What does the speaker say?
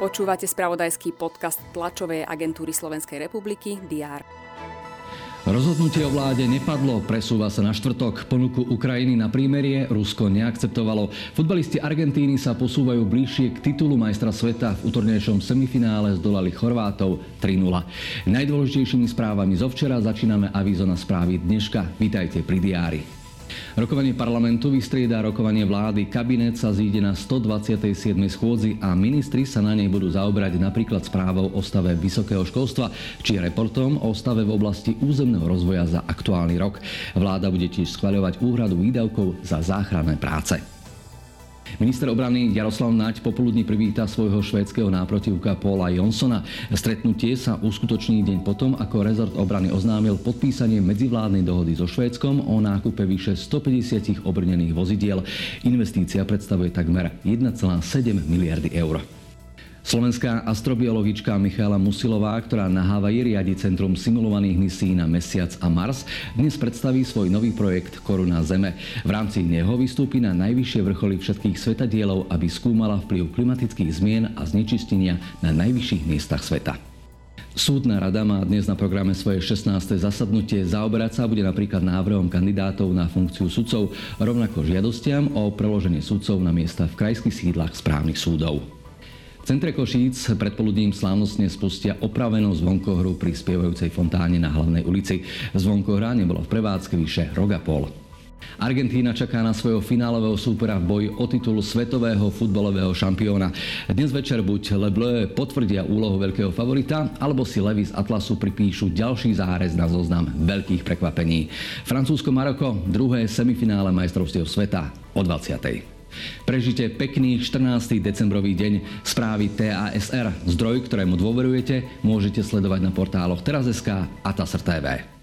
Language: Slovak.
Počúvate spravodajský podcast tlačovej agentúry Slovenskej republiky DR. Rozhodnutie o vláde nepadlo, presúva sa na štvrtok. Ponuku Ukrajiny na prímerie Rusko neakceptovalo. Futbalisti Argentíny sa posúvajú bližšie k titulu majstra sveta. V útornejšom semifinále zdolali Chorvátov 3-0. Najdôležitejšími správami zo včera začíname avízo na správy dneška. Vítajte pri diári. Rokovanie parlamentu vystriedá rokovanie vlády. Kabinet sa zíde na 127. schôdzi a ministri sa na nej budú zaobrať napríklad správou o stave vysokého školstva či reportom o stave v oblasti územného rozvoja za aktuálny rok. Vláda bude tiež schvaľovať úhradu výdavkov za záchranné práce. Minister obrany Jaroslav Naď popoludní privíta svojho švédskeho náprotivka Paula Jonsona. Stretnutie sa uskutoční deň potom, ako rezort obrany oznámil podpísanie medzivládnej dohody so Švédskom o nákupe vyše 150 obrnených vozidiel. Investícia predstavuje takmer 1,7 miliardy eur. Slovenská astrobiologička Michála Musilová, ktorá na Havaji riadi Centrum simulovaných misí na Mesiac a Mars, dnes predstaví svoj nový projekt Koruna Zeme. V rámci neho vystúpi na najvyššie vrcholy všetkých svetadielov, aby skúmala vplyv klimatických zmien a znečistenia na najvyšších miestach sveta. Súdna rada má dnes na programe svoje 16. zasadnutie. Zaoberať sa bude napríklad návrhom kandidátov na funkciu sudcov, rovnako žiadostiam o preloženie sudcov na miesta v krajských sídlach správnych súdov centre Košíc predpoludním slávnostne spustia opravenú zvonkohru pri spievajúcej fontáne na hlavnej ulici. Zvonkohra nebola v prevádzke vyše rok pol. Argentína čaká na svojho finálového súpera v boji o titul svetového futbalového šampióna. Dnes večer buď Le potvrdia úlohu veľkého favorita, alebo si Levi z Atlasu pripíšu ďalší zárez na zoznam veľkých prekvapení. Francúzsko-Maroko, druhé semifinále majstrovstiev sveta o 20. Prežite pekný 14. decembrový deň správy TASR. Zdroj, ktorému dôverujete, môžete sledovať na portáloch teraz.sk a TASR TV.